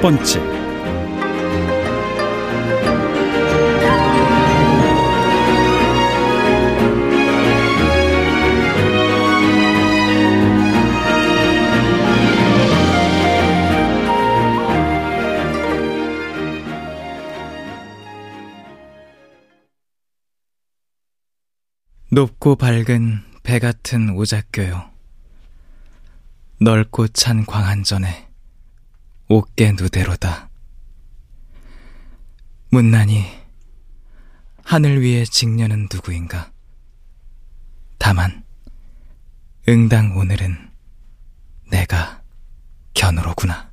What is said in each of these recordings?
번째 높고 밝은 배 같은 오작교요. 넓고 찬 광안전에 옥계 누대로다. 문난이 하늘 위에 직녀는 누구인가? 다만 응당 오늘은 내가 견우로구나.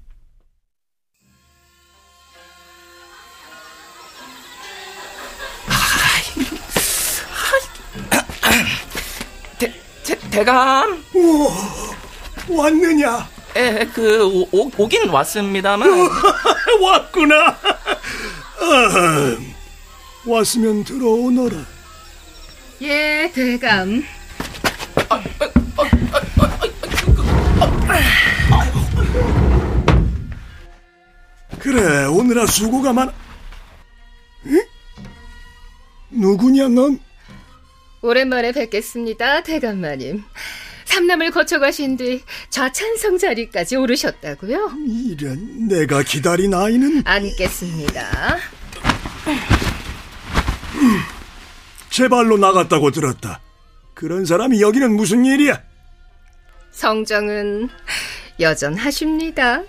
대, 대, 대감 오, 왔느냐? 에, 그 오, 오, 오긴 왔습니다만 왔구나. 아, 왔으면 들어오너라. 예 대감 그래, 오늘아 수고가 많아. 응? 누구냐, 넌? 오랜만에 뵙겠습니다 대감마님 삼남을 거쳐 가신 뒤 좌찬성 자리까지 오르셨다고요? 이런, 내가 기다린 아이는 앉겠습니다 제 발로 나갔다고 들었다. 그런 사람이 여기는 무슨 일이야? 성정은 여전하십니다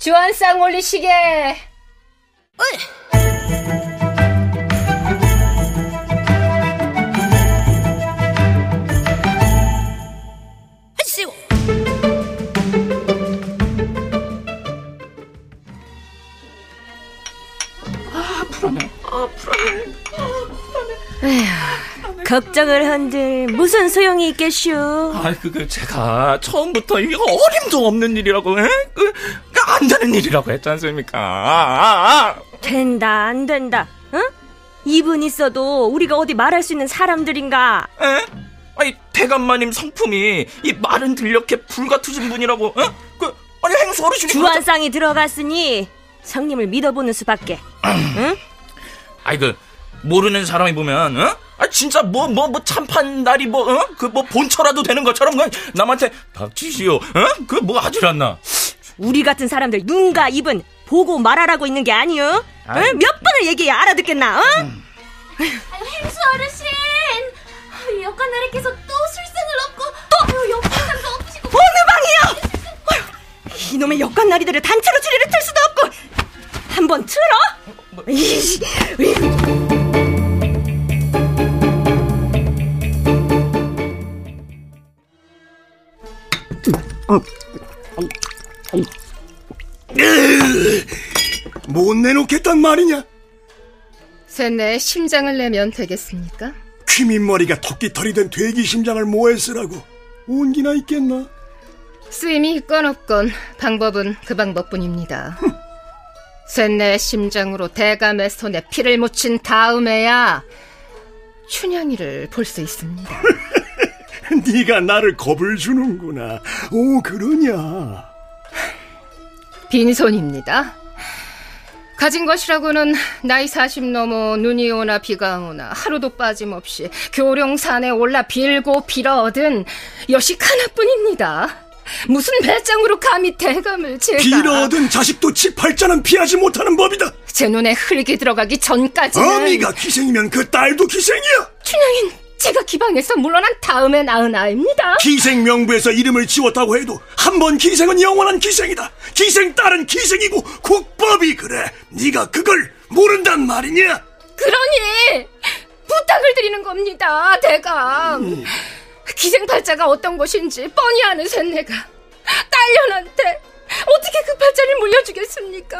주안상 올리시게 걱정을 한들 무슨 소용이 있겠슈. 아, 그거 제가 처음부터 이게 어림도 없는 일이라고, 에? 그, 그, 안 되는 일이라고 했지 않습니까? 아, 아, 아. 된다 안 된다. 응? 입은 있어도 우리가 어디 말할 수 있는 사람들인가? 에? 아니, 대감마님 성품이 이 말은 들녘에 불같으신 분이라고, 에? 그, 아니, 행수 어르신이. 주안상이 들어갔으니 성님을 믿어보는 수밖에. 응? 아이, 그, 모르는 사람이 보면, 어? 아, 진짜 뭐, 뭐, 뭐, 참판 날이 뭐, 어? 그, 뭐, 본처라도 되는 것처럼, 그, 남한테, 닥치시오, 어? 그, 뭐 하질 않나. 우리 같은 사람들 눈과 입은 보고 말하라고 있는 게 아니여. 응? 아이. 몇 번을 얘기해야 알아듣겠나? 어? 행수 어르신! 여관 나리께서 또 술상을 엎고 또 역관상도 엎으시고 어느 방이요? 어휴, 이놈의 역관나리들을 단체로 지리를 틀 수도 없고 한번 틀어? 이씨, 못 내놓겠단 말이냐? 셋내 심장을 내면 되겠습니까? 퀴민머리가 토끼털이 된 돼지 심장을 뭐에 쓰라고. 온기나 있겠나? 쓰임이 있건 없건 방법은 그 방법뿐입니다. 셋내 심장으로 대감의 손에 피를 묻힌 다음에야 춘향이를 볼 수 있습니다. 네가 나를 겁을 주는구나. 오, 그러냐? 빈손입니다. 가진 것이라고는 나이 40 넘어 눈이 오나 비가 오나 하루도 빠짐없이 교룡산에 올라 빌고 빌어 얻은 여식 하나뿐입니다. 무슨 배짱으로 감히 대감을 제가 빌어 얻은 자식도 칠팔자는 피하지 못하는 법이다. 제 눈에 흙이 들어가기 전까지는 어미가 기생이면 그 딸도 기생이야. 춘향인 제가 기방에서 물러난 다음에 낳은 아입니다. 기생 명부에서 이름을 지웠다고 해도 한 번 기생은 영원한 기생이다. 기생 딸은 기생이고 국법이 그래. 네가 그걸 모른단 말이냐? 그러니 부탁을 드리는 겁니다, 대감. 기생팔자가 어떤 것인지 뻔히 아는 셋내가 딸년한테 어떻게 그 팔자를 물려주겠습니까?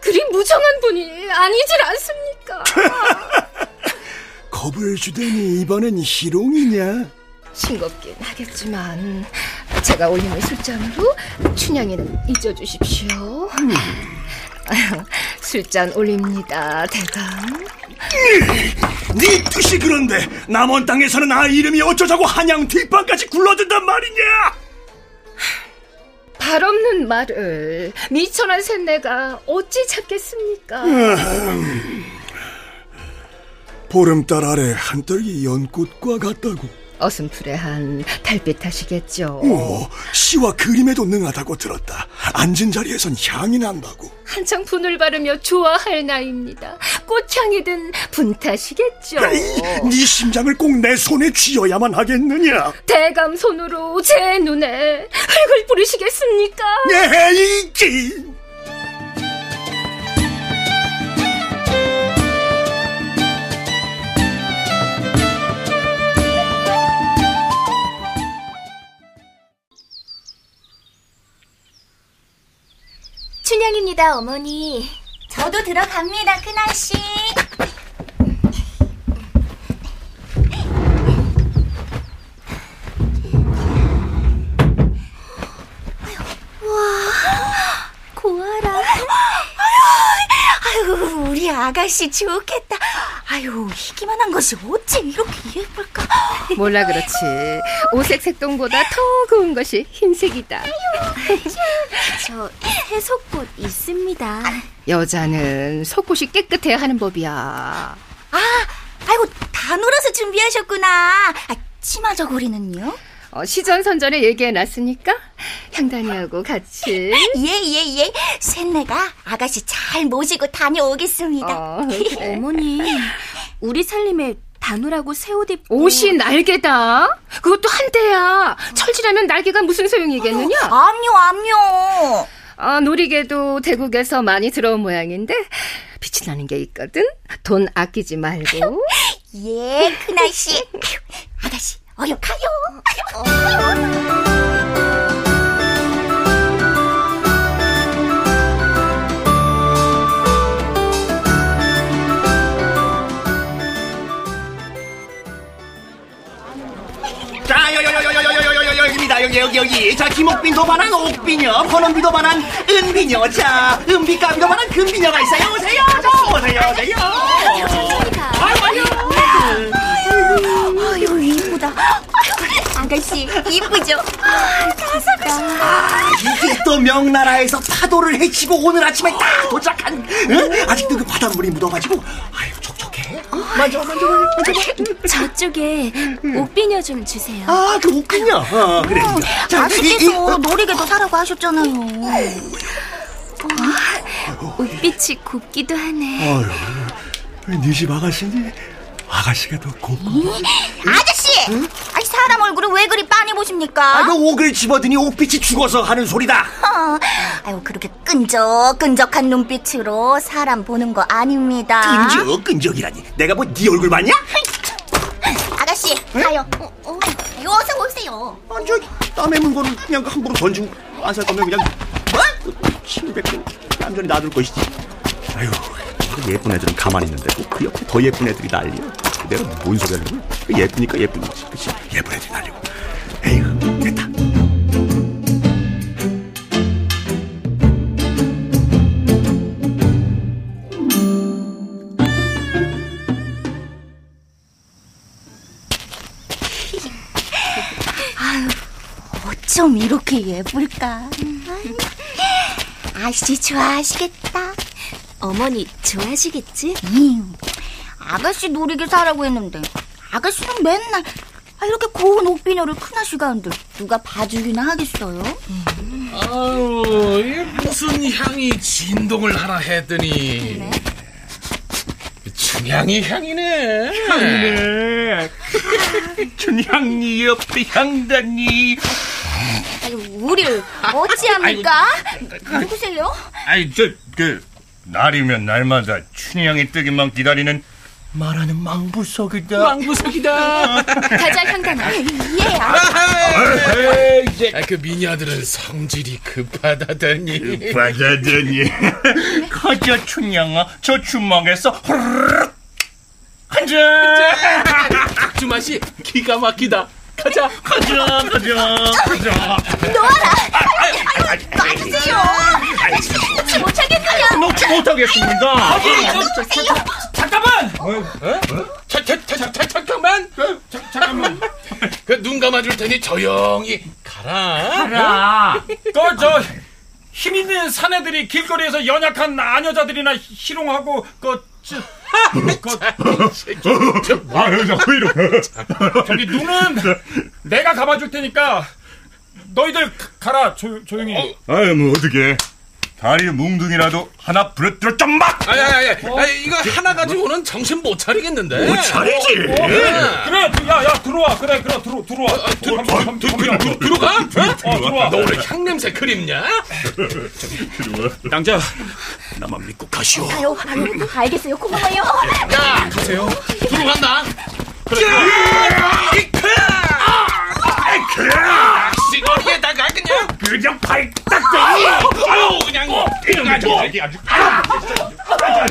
그리 무정한 분이 아니질 않습니까? 겁을 주더니 이번엔 희롱이냐? 싱겁긴 하겠지만 제가 올리는 술잔으로 춘향이는 잊어주십시오. 술잔 올립니다, 대감. 네 뜻이 그런데 남원 땅에서는 아이 이름이 어쩌자고 한양 뒷방까지 굴러든단 말이냐? 발 없는 말을 미천한 셋내가 어찌 찾겠습니까? 보름달 아래 한떨기 연꽃과 같다고. 어슴푸레한 달빛 탓이겠죠. 오, 시와 그림에도 능하다고 들었다. 앉은 자리에선 향이 난다고. 한창 분을 바르며 좋아할 나이입니다. 꽃향이든 분탓이겠죠. 에이, 네 심장을 꼭 내 손에 쥐어야만 하겠느냐? 대감 손으로 제 눈에 흙을 뿌리시겠습니까? 에이 기! 춘향입니다, 어머니. 저도 들어갑니다, 큰아씨. 고아라. 아유, 우리 아가씨 좋겠다. 아유, 희기만 한 것이 어찌 이렇게 예쁠까? 몰라 그렇지. 오색 색동보다 더 고운 것이 흰색이다. 저 해석꽃 있습니다. 여자는 속옷이 깨끗해야 하는 법이야. 아, 아이고, 다 놀아서 준비하셨구나. 아, 치마 저고리는요? 어, 시전 선전에 얘기해 놨으니까 향단이하고 같이. 예, 예, 예. 셋내가 아가씨 잘 모시고 다녀오겠습니다. 어, 그래. 어머니, 우리 살림에 다누라고 새 옷 입고 옷이 날개다? 그것도 한대야. 철질하면 날개가 무슨 소용이겠느냐? 암요, 암요. 아, 놀이개도 대국에서 많이 들어온 모양인데 빛이 나는 게 있거든. 돈 아끼지 말고. 예, 큰아씨. 아가씨, 어여 가요. 여기. 자, 김옥빈도 반한 옥비녀, 권원비도 반한 은비녀. 자, 은비감도 반한 금비녀가 있어요. 오세요. 자, 오세요, 오세요. 아유, 이쁘다. 아가씨, 이쁘죠? 아, 이게 또 명나라에서 파도를 헤치고 오늘 아침에 딱 도착한, 응? 아직도 그 바닷물이 묻어가지고, 촉촉해. 만져, 만져, 만져. 저쪽에 옷비녀 좀 주세요. 아, 그 옥비녀. 어, 그래. 자, 이, 이, 아저씨께서 놀이개도 사라고 하셨잖아요. 옷빛이 곱기도 하네. 아유, 네집 아가씨니? 아가씨가 더 곱고. 아저씨! 아이, 사람 얼굴을 왜 그리 빤히 보십니까? 아, 그 옥을 집어드니 옥빛이 죽어서 하는 소리다. 어, 아유, 그렇게 끈적끈적한 눈빛으로 사람 보는 거 아닙니다. 끈적, 끈적이라니. 내가 뭐 네 얼굴 봤냐? 아가씨, 가요. 어, 어, 어서 오세요. 아, 저기 땀에 문 거는 그냥 함부로 던지고 안 살 거면 그냥 뭐? 칠백은 얌전히 놔둘 것이지. 아유, 그 예쁜 애들은 가만히 있는데 꼭그 옆에 더 예쁜 애들이 난리야. 내가 뭔 소리 하는 거야? 그 예쁘니까 예쁜 거지, 그치? 예쁜 애들이 난리고. 에휴, 됐다. 어쩜 이렇게 예쁠까? 아씨 좋아하시겠다. 어머니 좋아하시겠지? 음, 아가씨 놀이기 사라고 했는데 아가씨는 맨날 아, 이렇게 고운 옥비녀를 큰아씨 가는데 누가 봐주기나 하겠어요? 아유, 이게 무슨 향이 진동을 하나 했더니 네? 춘향이 향이네. 향이네. 춘향이 옆에 향단이. 아니, 우리를 어찌합니까? 누구세요? 아이 저그 날이면 날마다 춘향이 뜨기만 기다리는 말하는 망부석이다. 망부석이다. 가자 향단아. 예, 아, 이제 그 미녀들은 성질이 급하다더니. 받아더니 가자 춘향아 저 주먹에서 호르륵 한잔 주맛이 기가 막히다. 가자. 가자 가자 가자 놔주세요! 놓지 놓지 못하겠습니다. 잠깐만. 자, 자, 자, 자, 자, 잠깐만. 자, 잠깐만. 그 눈 감아줄 테니 조용히 가라. 야, 그저 힘 있는 사내들이 길거리에서 연약한 아녀자들이나 희롱하고 그, 저, 그. 저기 눈은 내가 감아줄 테니까 너희들 가- 가라 조, 조용히. 아유 뭐 어떻게 다리 뭉둥이라도 하나 부러뜨려 좀 막. 아야, 야, 야, 야, 이거 하나 가지고는 정신 못 차리겠는데. 못 차리지. 그래, 야 야 들어와 그래 그래 들어 들어와. 들- 감- 감- 감- 감- 들- 들어가? 어 들어와. 너 오늘 향 냄새 그립냐? 당자 나만 믿고 가시오. 아유, 아유, 알겠어요. 고마워요. 야, 가세요. 들어간다. 그래. 이크! 시거리에다가 그냥 그냥 발딱 게 아주 아주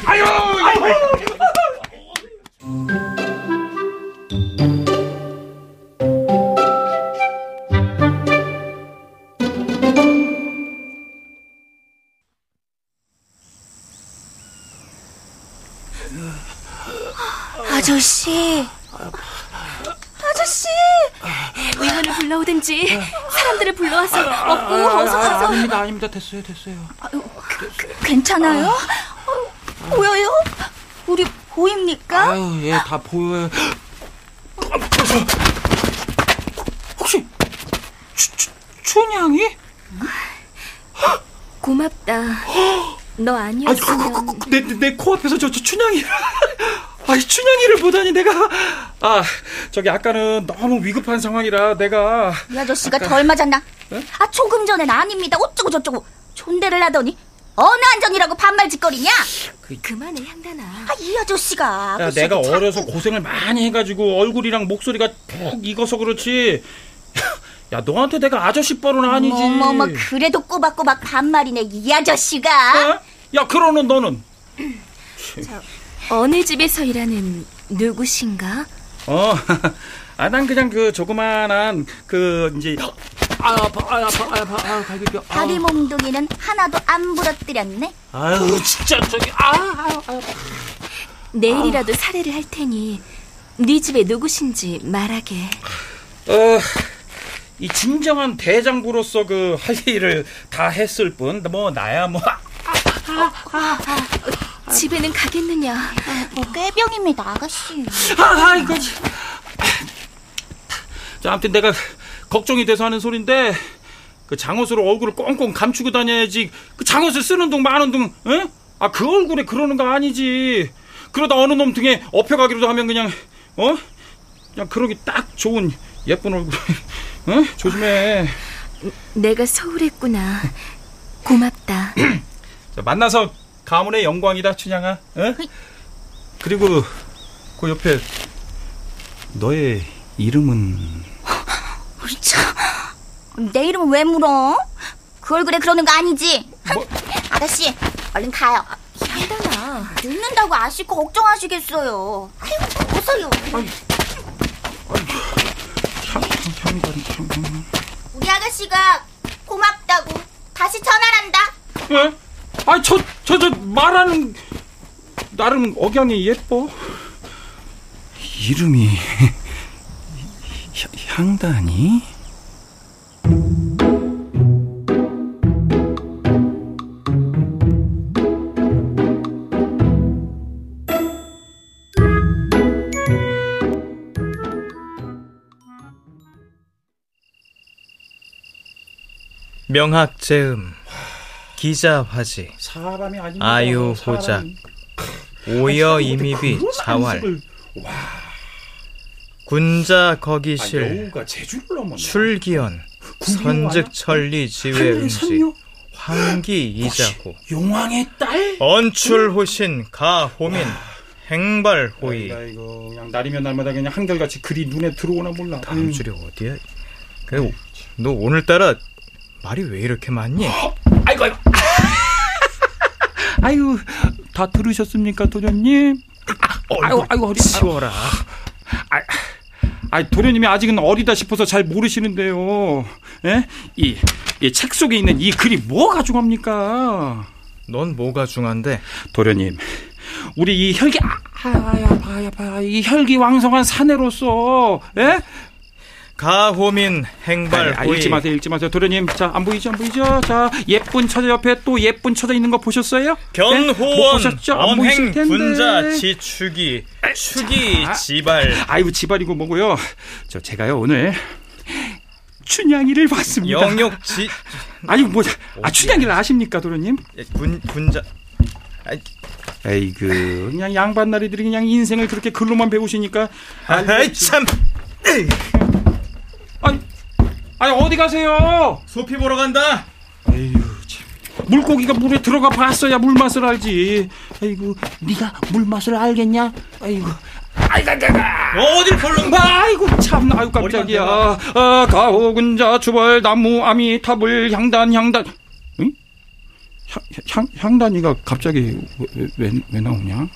아유 아저 다 아닙니다 됐어요 됐어요. 괜찮아요? 어, 보여요? 우리 보입니까? 아유 예 다 보여요. 혹시 추, 추, 춘향이? 고맙다. 너 아니 아니었으면 내내 코앞에서 저, 저 춘향이 아이 춘향이를 보다니 내가 아 저기 아까는 너무 위급한 상황이라 내가 이 아저씨가 덜 맞았나? 아, 조금 전엔 아닙니다. 어쩌고 저쩌고. 존대를 하더니 어느 안전이라고 반말 짓거리냐? 그만해 향단아. 아, 이 아저씨가. 야, 아저씨가 내가 어려서 고생을 많이 해가지고 얼굴이랑 목소리가 푹 익어서 그렇지. 야, 너한테 내가 아저씨 뻘은 아니지. 어머머, 그래도 꼬박꼬박 반말이네, 이 아저씨가. 어? 야, 그러는 너는 어느 집에서 일하는 누구신가? 어, 아, 난 그냥 그 조그만한 그 이제 아, 아파, 아, 아파, 아, 아파, 아, 갈비뼈. 아. 다리 몽둥이는 하나도 안 부러뜨렸네. 아유, 진짜 저기 아, 아, 아. 내일이라도 살해를 할 테니 네 집에 누구신지 말하게. 어, 이 진정한 대장부로서 그 할 일을 다 했을 뿐, 뭐 나야 뭐. 집에는 가겠느냐? 뭐 꾀병입니다, 아가씨. 아, 아이고. 자, 아무튼 내가 걱정이 돼서 하는 소린데 그 장옷으로 얼굴을 꽁꽁 감추고 다녀야지. 그 장옷을 쓰는 둥 마는 둥, 에? 아, 그 얼굴에 그러는 거 아니지. 그러다 어느 놈 등에 업혀가기로도 하면 그냥, 어? 그냥 그러기 딱 좋은 예쁜 얼굴. 어? 조심해. 내가 소홀했구나. 고맙다. 자, 만나서 가문의 영광이다, 춘향아. 어? 그리고 그 옆에 너의 이름은 참. 내 이름은 왜 물어? 그 얼굴에 그러는 거 아니지? 아가씨, 얼른 가요. 향단아. 늦는다고 아시고 걱정하시겠어요. 아유, 어서요. 우리 아가씨가 고맙다고 다시 전화한다. 왜? 아, 저, 저, 저, 말하는, 나름 억양이 예뻐. 이름이, 향단이? 명학 재음 기자 화지 아유 호작 오여 이미비 자활 군자 거기실 넘었네. 출기연 선즉천리 지외응지 황기 이자호 용왕의 딸? 언출호신 가호민 행발호의 아이고 그냥 날이면 날마다 그냥 한결같이 글이 눈에 들어오나 몰라. 다음 줄이 어디야? 그래, 너 오늘따라 말이 왜 이렇게 많니? 아이고 아이고. 아이고 다 들으셨습니까 도련님? 아이고 아이고 허리. 치워라. 아, 아, 도련님이 아직은 어리다 싶어서 잘 모르시는데요. 예? 이, 이 책 속에 있는 이 글이 뭐가 중합니까? 넌 뭐가 중한데? 도련님, 우리 이 혈기, 아, 아야, 봐야, 봐야, 이 혈기 왕성한 사내로서, 예? 가호민 행발 아, 아, 읽지 마세요, 읽지 마세요. 도련님, 자, 안 보이죠, 안 보이죠? 자, 예쁜 처자 옆에 또 예쁜 처자 있는 거 보셨어요? 예? 못 견호원 보셨죠? 안 보이실 텐데. 분자 지축이 축이 자. 지발 아이고, 지발이고 뭐고요. 저, 제가요, 오늘, 춘향이를 봤습니다. 영역 지 아니, 뭐, 아, 춘향이를 아십니까, 도련님? 분 분자 아이, 에이 그 그냥 양반 나리들이 그냥 인생을 그렇게 글로만 배우시니까 아이 참 아니 아니 어디 가세요? 소피 보러 간다. 에휴 참 물고기가 물에 들어가 봤어야 물 맛을 알지. 아이고 네가 물 맛을 알겠냐? 아이고 아이가가가 어딜 펄렁 아이고 참 아이고 깜짝이야. 아 가호군자 주벌 나무 아미 탑을 향단 향단. 응? 향, 향 향단이가 갑자기 왜, 왜, 왜 나오냐?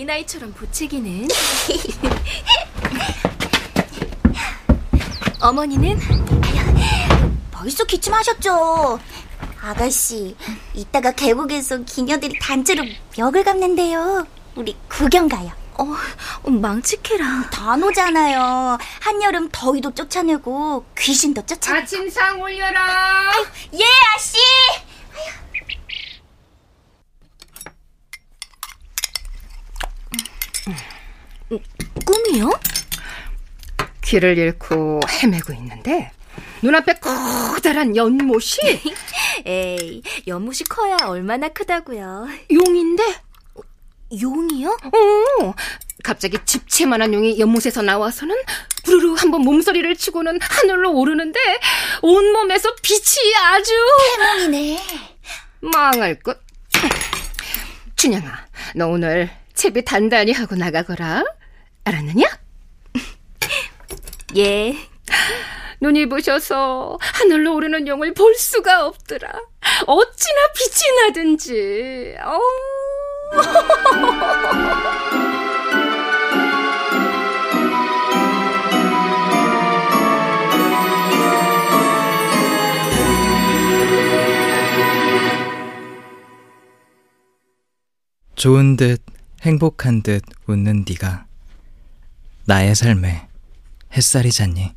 어린아이처럼 부채기는. 어머니는 벌써 기침하셨죠? 아가씨, 이따가 계곡에서 기녀들이 단체로 벽을 감는데요. 우리 구경 가요. 어, 망치케라. 단오잖아요. 한여름 더위도 쫓아내고 귀신도 쫓아. 아침상 올려라. 예, 아씨. 꿈이요? 길을 잃고 헤매고 있는데 눈앞에 커다란 연못이 에이, 연못이 커야 얼마나 크다고요. 용인데 용이요? 어, 갑자기 집채만한 용이 연못에서 나와서는 부르르 한번 몸서리를 치고는 하늘로 오르는데 온몸에서 빛이 아주 해몽이네. 망할 것. 춘향아, 너 오늘 채비 단단히 하고 나가거라. 알았느냐? 예. 눈이 부셔서 하늘로 오르는 용을 볼 수가 없더라. 어찌나 빛이 나든지. 어. 좋은 듯 행복한 듯 웃는 네가 나의 삶에 햇살이 잖니.